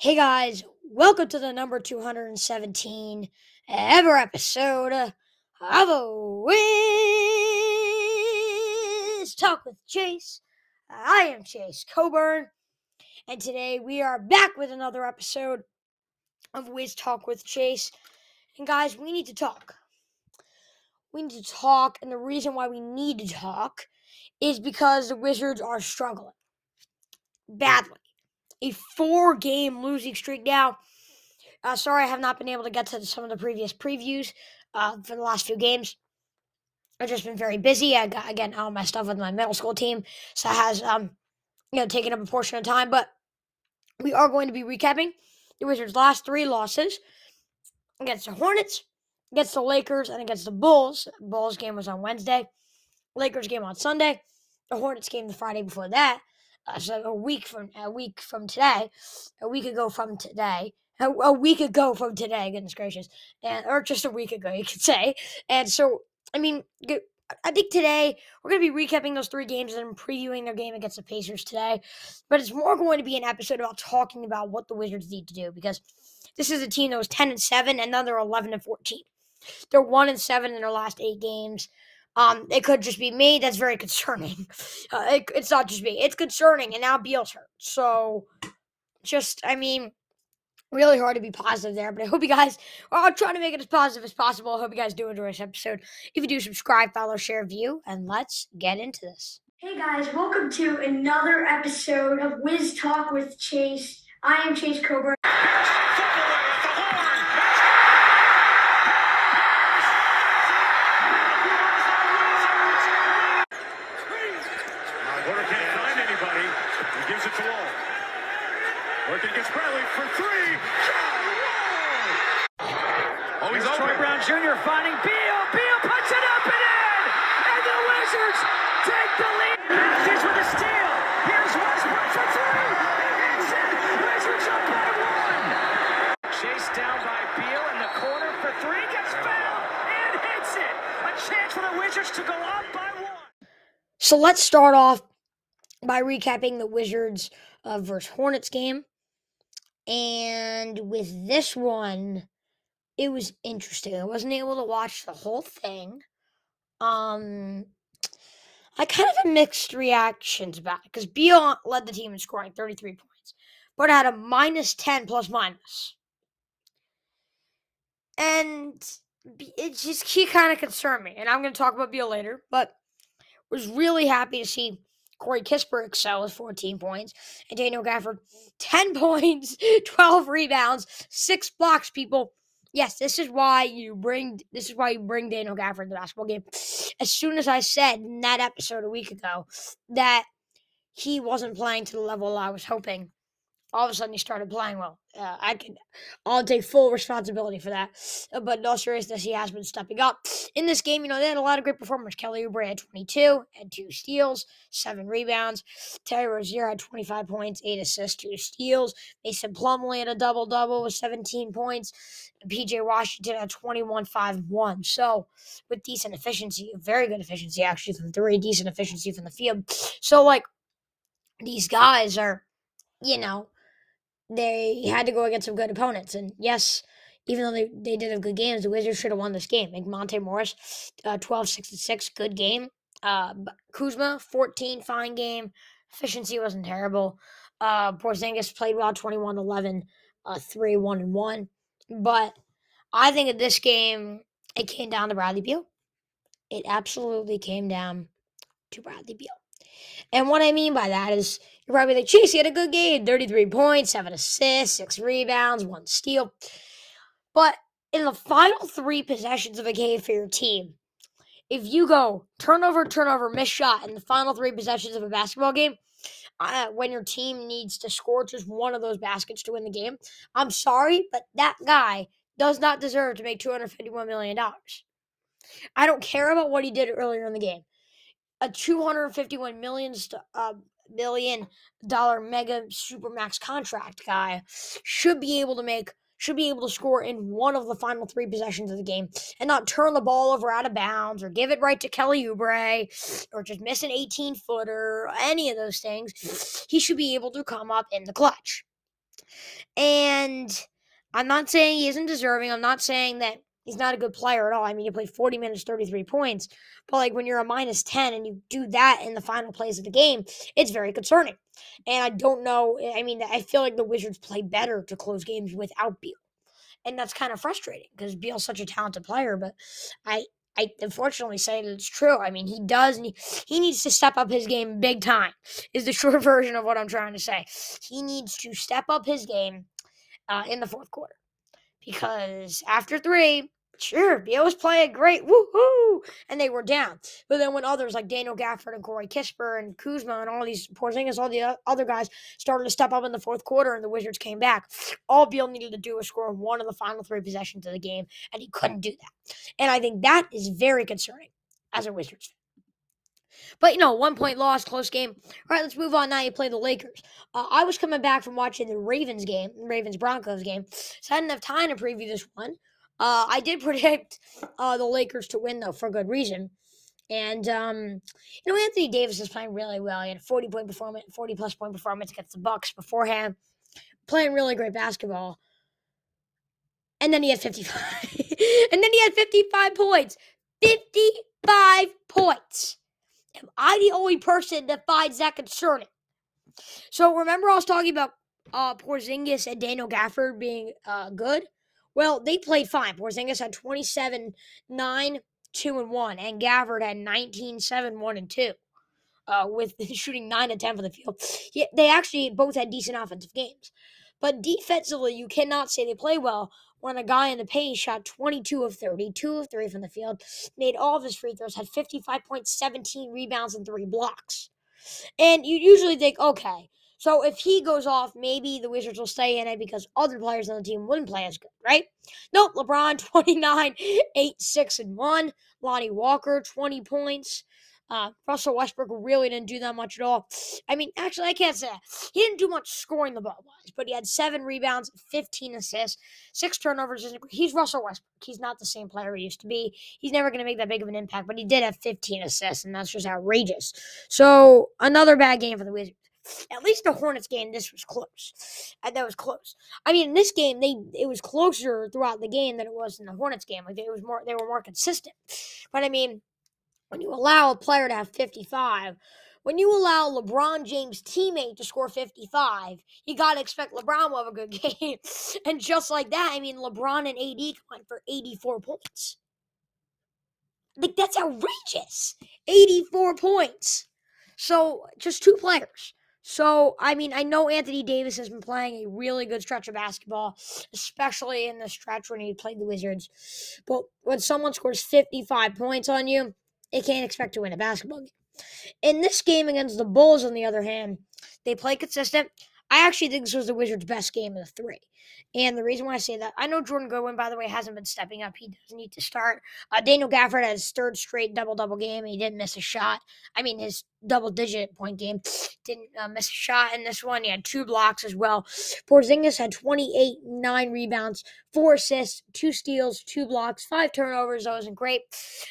Hey guys, welcome to the number 217 ever episode of a Wiz Talk with Chase. I am Chase Coburn, and today we are back with another episode of Wiz Talk with Chase. And guys, we need to talk. We need to talk, and the reason why we need to talk is because the Wizards are struggling badly a four game losing streak now. Uh, sorry, I have not been able to get to some of the previous previews uh, for the last few games. I've just been very busy. I got again all my stuff with my middle school team, so it has um, you know taken up a portion of time. But we are going to be recapping the Wizards' last three losses against the Hornets, against the Lakers, and against the Bulls. Bulls game was on Wednesday. Lakers game on Sunday. The Hornets game the Friday before that uh, so a week from a week from today, a week ago from today, a, a, week ago from today. Goodness gracious, and or just a week ago, you could say. And so, I mean, I think today we're going to be recapping those three games and previewing their game against the Pacers today. But it's more going to be an episode about talking about what the Wizards need to do because this is a team that was ten and seven, and now they're eleven and fourteen. They're one and seven in their last eight games. Um, it could just be me. That's very concerning. Uh, it, it's not just me. It's concerning, and now Beal's hurt. So, just I mean, really hard to be positive there. But I hope you guys. Well, I'll try to make it as positive as possible. I hope you guys do enjoy this episode. If you do, subscribe, follow, share, view, and let's get into this. Hey guys, welcome to another episode of Wiz Talk with Chase. I am Chase Coburn. Working against Bradley for three. Oh, he's Troy Brown Jr. finding Beal. Beal puts it up and in. And the Wizards take the lead. Matthews with a steal. Here's Westbrook for three. It's in. Wizards up by one. Chase down by Beal in the corner for three. Gets fouled and hits it. A chance for the Wizards to go up by one. So let's start off by recapping the Wizards uh, versus Hornets game. And with this one, it was interesting. I wasn't able to watch the whole thing. Um, I kind of had mixed reactions about it because Beal led the team in scoring 33 points, but had a minus 10 plus minus. And it just he kind of concerned me. And I'm going to talk about Beal later, but was really happy to see Corey Kispert excel with 14 points, and Daniel Gafford 10 points, 12 rebounds, six blocks. People, yes, this is why you bring this is why you bring Daniel Gafford to the basketball game. As soon as I said in that episode a week ago that he wasn't playing to the level I was hoping, all of a sudden he started playing well. Uh, I can, I'll take full responsibility for that. Uh, but no seriousness, he has been stepping up in this game. You know, they had a lot of great performers. Kelly Oubre had 22, had two steals, seven rebounds. Terry Rozier had 25 points, eight assists, two steals. Mason Plumlee had a double double with 17 points. PJ Washington had 21, 5, 1. So with decent efficiency, very good efficiency actually from three, decent efficiency from the field. So like these guys are, you know they had to go against some good opponents. And yes, even though they, they did have good games, the Wizards should have won this game. Like Monte Morris, uh, 12 6 6, good game. Uh, Kuzma, 14, fine game. Efficiency wasn't terrible. Uh, Porzingis played well, 21 11, uh, 3 1 and 1. But I think in this game, it came down to Bradley Beal. It absolutely came down to Bradley Beal. And what I mean by that is you're probably like, Chase, he had a good game 33 points, seven assists, six rebounds, one steal. But in the final three possessions of a game for your team, if you go turnover, turnover, miss shot in the final three possessions of a basketball game, uh, when your team needs to score just one of those baskets to win the game, I'm sorry, but that guy does not deserve to make $251 million. I don't care about what he did earlier in the game a 251 million uh, million dollar mega supermax contract guy should be able to make should be able to score in one of the final three possessions of the game and not turn the ball over out of bounds or give it right to Kelly Oubre or just miss an 18 footer, any of those things. He should be able to come up in the clutch. And I'm not saying he isn't deserving. I'm not saying that he's not a good player at all. I mean, he played 40 minutes, 33 points. But like when you're a minus 10 and you do that in the final plays of the game, it's very concerning. And I don't know. I mean, I feel like the Wizards play better to close games without Beal. And that's kind of frustrating because Beal's such a talented player. But I, I unfortunately say that it's true. I mean, he does. Need, he needs to step up his game big time. Is the short version of what I'm trying to say. He needs to step up his game uh, in the fourth quarter because after three, sure, Beal was playing great, woohoo, and they were down. But then when others like Daniel Gafford and Corey Kispert and Kuzma and all these Porzingis, all the other guys started to step up in the fourth quarter, and the Wizards came back. All Beal needed to do was score one of the final three possessions of the game, and he couldn't do that. And I think that is very concerning as a Wizards fan. But you know, one point loss, close game. All right, let's move on now. You play the Lakers. Uh, I was coming back from watching the Ravens game, Ravens Broncos game, so I didn't have time to preview this one. Uh, I did predict uh, the Lakers to win though for good reason. And um, you know, Anthony Davis is playing really well. He had a 40 point performance, 40 plus point performance against the Bucks beforehand, playing really great basketball. And then he had 55. and then he had 55 points. 55 points. Am the only person that finds that concerning? So remember, I was talking about uh, Porzingis and Daniel Gafford being uh, good. Well, they played fine. Porzingis had 27, 9, 2, and 1, and Gafford had 19, 7, 1, and 2. Uh, with shooting 9 to 10 from the field. Yeah, they actually both had decent offensive games. But defensively, you cannot say they play well when a guy in the paint shot 22 of 30, 2 of 3 from the field, made all of his free throws, had 55.17 rebounds and 3 blocks. And you usually think, okay, so if he goes off, maybe the Wizards will stay in it because other players on the team wouldn't play as good, right? Nope, LeBron 29, 8, 6, and 1. Lonnie Walker, 20 points. Uh, Russell Westbrook really didn't do that much at all. I mean, actually, I can't say that. he didn't do much scoring the ball wise, but he had seven rebounds, 15 assists, six turnovers. He's Russell Westbrook. He's not the same player he used to be. He's never going to make that big of an impact, but he did have 15 assists, and that's just outrageous. So, another bad game for the Wizards. At least the Hornets game, this was close. Uh, that was close. I mean, in this game, they it was closer throughout the game than it was in the Hornets game. Like it was more, they were more consistent. But I mean, when you allow a player to have 55, when you allow LeBron James' teammate to score 55, you got to expect LeBron will have a good game. and just like that, I mean, LeBron and AD went for 84 points. Like, that's outrageous. 84 points. So, just two players. So, I mean, I know Anthony Davis has been playing a really good stretch of basketball, especially in the stretch when he played the Wizards. But when someone scores 55 points on you, they can't expect to win a basketball game. In this game against the Bulls, on the other hand, they play consistent. I actually think this was the Wizards' best game of the three. And the reason why I say that, I know Jordan Goodwin, by the way, hasn't been stepping up. He does need to start. Uh, Daniel Gafford had his third straight double double game. He didn't miss a shot. I mean, his double digit point game didn't uh, miss a shot in this one. He had two blocks as well. Porzingis had 28, nine rebounds, four assists, two steals, two blocks, five turnovers. That wasn't great.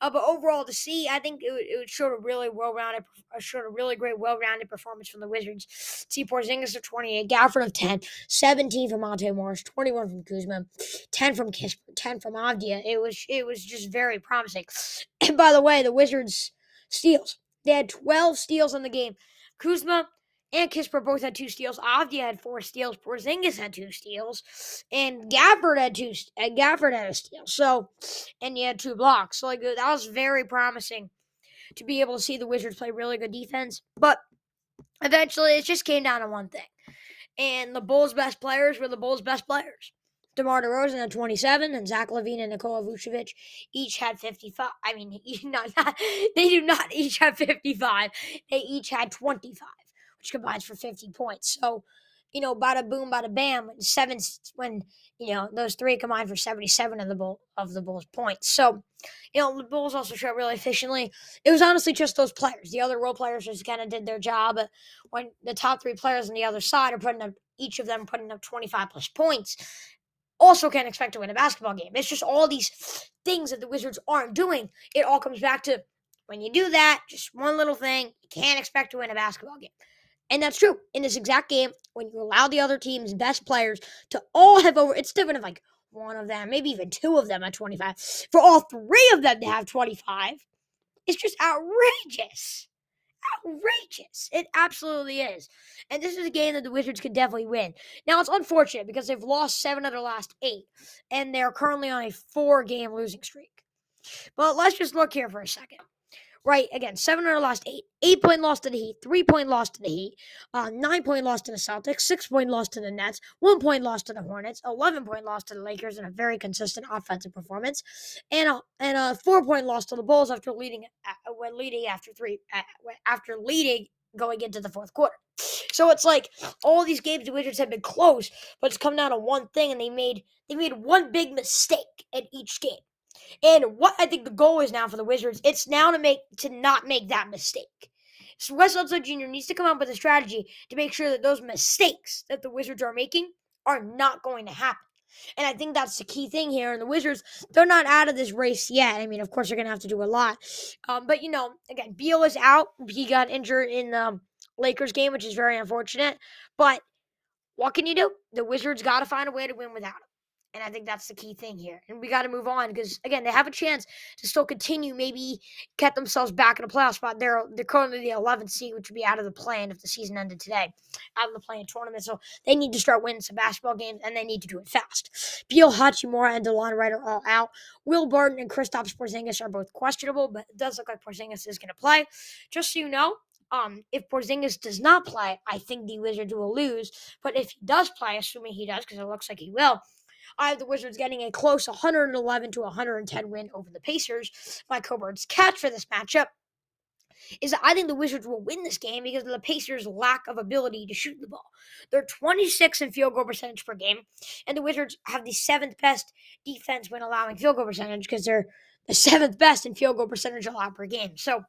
Uh, but overall, to see, I think it, it showed a really well rounded, uh, showed a really great, well rounded performance from the Wizards. See Porzingis of 28, Gafford of 10, 17 from Monte Morris, 21 from Kuzma, 10 from Kispert, 10 from Avdija. It was it was just very promising. And by the way, the Wizards steals. They had 12 steals in the game. Kuzma and Kispert both had two steals. Avdija had four steals. Porzingis had two steals, and Gafford had two. And Gafford had a steal. So, and he had two blocks. So like that was very promising to be able to see the Wizards play really good defense. But eventually, it just came down to one thing and the Bulls' best players were the Bulls' best players. DeMar DeRozan had 27, and Zach LaVine and Nikola Vucevic each had 55. I mean, not, not, they do not each have 55. They each had 25, which combines for 50 points. So, you know, bada boom, bada bam, seven when you know those three combined for 77 of the bull of the Bulls' points. So, you know, the Bulls also shot really efficiently. It was honestly just those players. The other role players just kind of did their job. When the top three players on the other side are putting up each of them putting up 25 plus points, also can't expect to win a basketball game. It's just all these things that the Wizards aren't doing. It all comes back to when you do that, just one little thing, you can't expect to win a basketball game. And that's true. In this exact game, when you allow the other team's best players to all have over, it's different if like one of them, maybe even two of them at 25, for all three of them to have 25, it's just outrageous. Outrageous. It absolutely is. And this is a game that the Wizards could definitely win. Now, it's unfortunate because they've lost seven of their last eight, and they're currently on a four game losing streak. But let's just look here for a second right? Again, seven of last eight. Eight point loss to the Heat, three point loss to the Heat, uh, nine point loss to the Celtics, six point loss to the Nets, one point loss to the Hornets, eleven point loss to the Lakers in a very consistent offensive performance, and a and a four point loss to the Bulls after leading uh, when leading after three uh, after leading going into the fourth quarter. So it's like all these games the Wizards have been close, but it's come down to one thing, and they made they made one big mistake in each game. And what I think the goal is now for the Wizards, it's now to make to not make that mistake. So Wes Unseld Jr. needs to come up with a strategy to make sure that those mistakes that the Wizards are making are not going to happen. And I think that's the key thing here. And the Wizards, they're not out of this race yet. I mean, of course, they're going to have to do a lot. Um, but, you know, again, Beal is out. He got injured in the Lakers game, which is very unfortunate. But what can you do? The Wizards got to find a way to win without him. And I think that's the key thing here. And we got to move on because again, they have a chance to still continue, maybe get themselves back in a playoff spot. They're they're currently the 11th seed, which would be out of the play-in if the season ended today, out of the play-in tournament. So they need to start winning some basketball games, and they need to do it fast. Beal, Hachimura, and Delon Wright are all out. Will Barton and Kristaps Porzingis are both questionable, but it does look like Porzingis is going to play. Just so you know, um, if Porzingis does not play, I think the Wizards will lose. But if he does play, assuming he does, because it looks like he will, I have the Wizards getting a close 111 to 110 win over the Pacers. My Coburn's catch for this matchup is I think the Wizards will win this game because of the Pacers' lack of ability to shoot the ball. They're 26 in field goal percentage per game, and the Wizards have the seventh best defense when allowing field goal percentage because they're the seventh best in field goal percentage allowed per game. So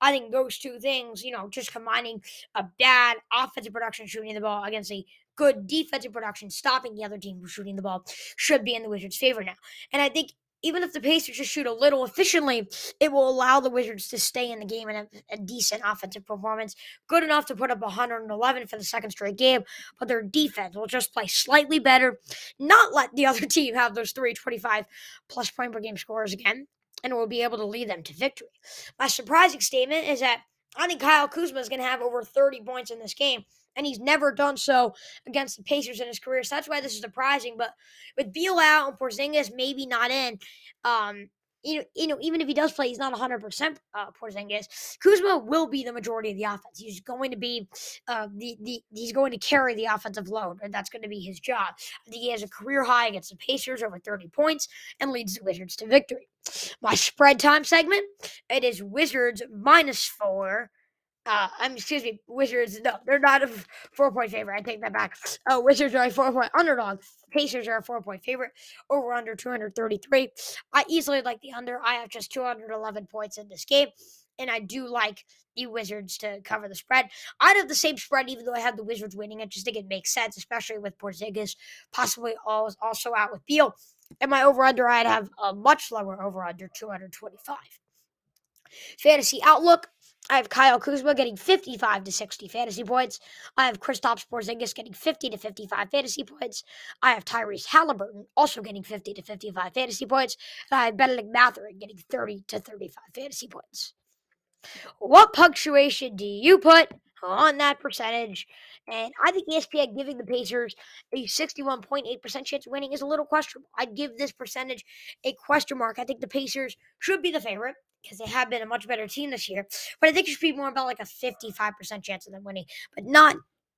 I think those two things, you know, just combining a bad offensive production shooting the ball against a good defensive production, stopping the other team from shooting the ball, should be in the Wizards' favor now. And I think even if the Pacers just shoot a little efficiently, it will allow the Wizards to stay in the game and a, a, decent offensive performance, good enough to put up 111 for the second straight game. But their defense will just play slightly better, not let the other team have those three 25 plus point per game scores again, and will be able to lead them to victory. My surprising statement is that I think Kyle Kuzma is going to have over 30 points in this game and he's never done so against the Pacers in his career. So that's why this is surprising. But with Beal out and Porzingis maybe not in, um, you know, you know, even if he does play, he's not 100% uh, Porzingis. Kuzma will be the majority of the offense. He's going to be uh, the, the he's going to carry the offensive load, and that's going to be his job. I think he has a career high against the Pacers, over 30 points, and leads the Wizards to victory. My spread time segment, it is Wizards minus four uh, I'm excuse me, Wizards. No, they're not a four point favorite. I take that back. Oh, Wizards are a four point underdog. Pacers are a four point favorite. Over under 233. I easily like the under. I have just 211 points in this game, and I do like the Wizards to cover the spread. I'd have the same spread, even though I have the Wizards winning. I just think it makes sense, especially with Porzingis possibly also out with Beal. And my over under, I'd have a much lower over under 225. Fantasy outlook. I have Kyle Kuzma getting 55 to 60 fantasy points. I have Kristaps Porzingis getting 50 to 55 fantasy points. I have Tyrese Halliburton also getting 50 to 55 fantasy points. And I have Bennedict Mathurin getting 30 to 35 fantasy points. What punctuation do you put on that percentage? And I think ESPN giving the Pacers a 61.8% chance of winning is a little questionable. I'd give this percentage a question mark. I think the Pacers should be the favorite because they have been a much better team this year. But I think it should be more about like a 55% chance of them winning, but not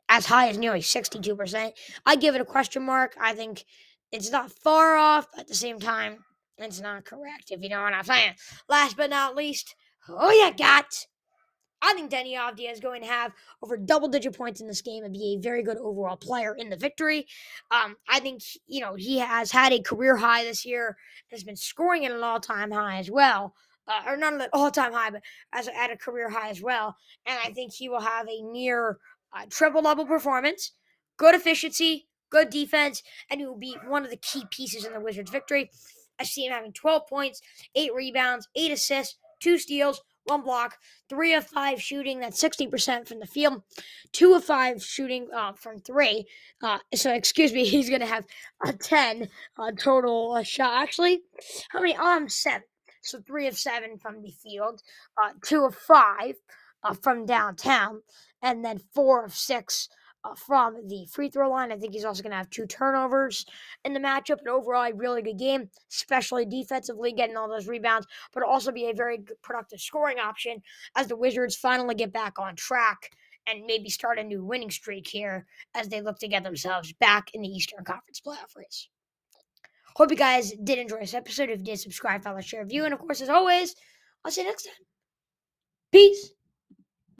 as high as nearly 62%. I give it a question mark. I think it's not far off, but at the same time, it's not correct, if you know what I'm saying. Last but not least, oh, you got. I think Deni Avdija is going to have over double digit points in this game and be a very good overall player in the victory. Um, I think, you know, he has had a career high this year, has been scoring at an all time high as well uh, or not an all-time high, but as at a career high as well. And I think he will have a near uh, triple-double performance, good efficiency, good defense, and he will be one of the key pieces in the Wizards' victory. I see him having 12 points, eight rebounds, eight assists, two steals, one block, three of five shooting. That's 60% from the field, two of five shooting uh, from three. Uh, so, excuse me, he's going to have a 10 uh, total uh, shot. Actually, how many? Oh, I'm seven. So, three of seven from the field, uh, two of five uh, from downtown, and then four of six uh, from the free throw line. I think he's also going to have two turnovers in the matchup. But overall, a really good game, especially defensively, getting all those rebounds, but also be a very productive scoring option as the Wizards finally get back on track and maybe start a new winning streak here as they look to get themselves back in the Eastern Conference playoff race. Hope you guys did enjoy this episode. If you did, subscribe, follow, share, view, and of course, as always, I'll see you next time. Peace.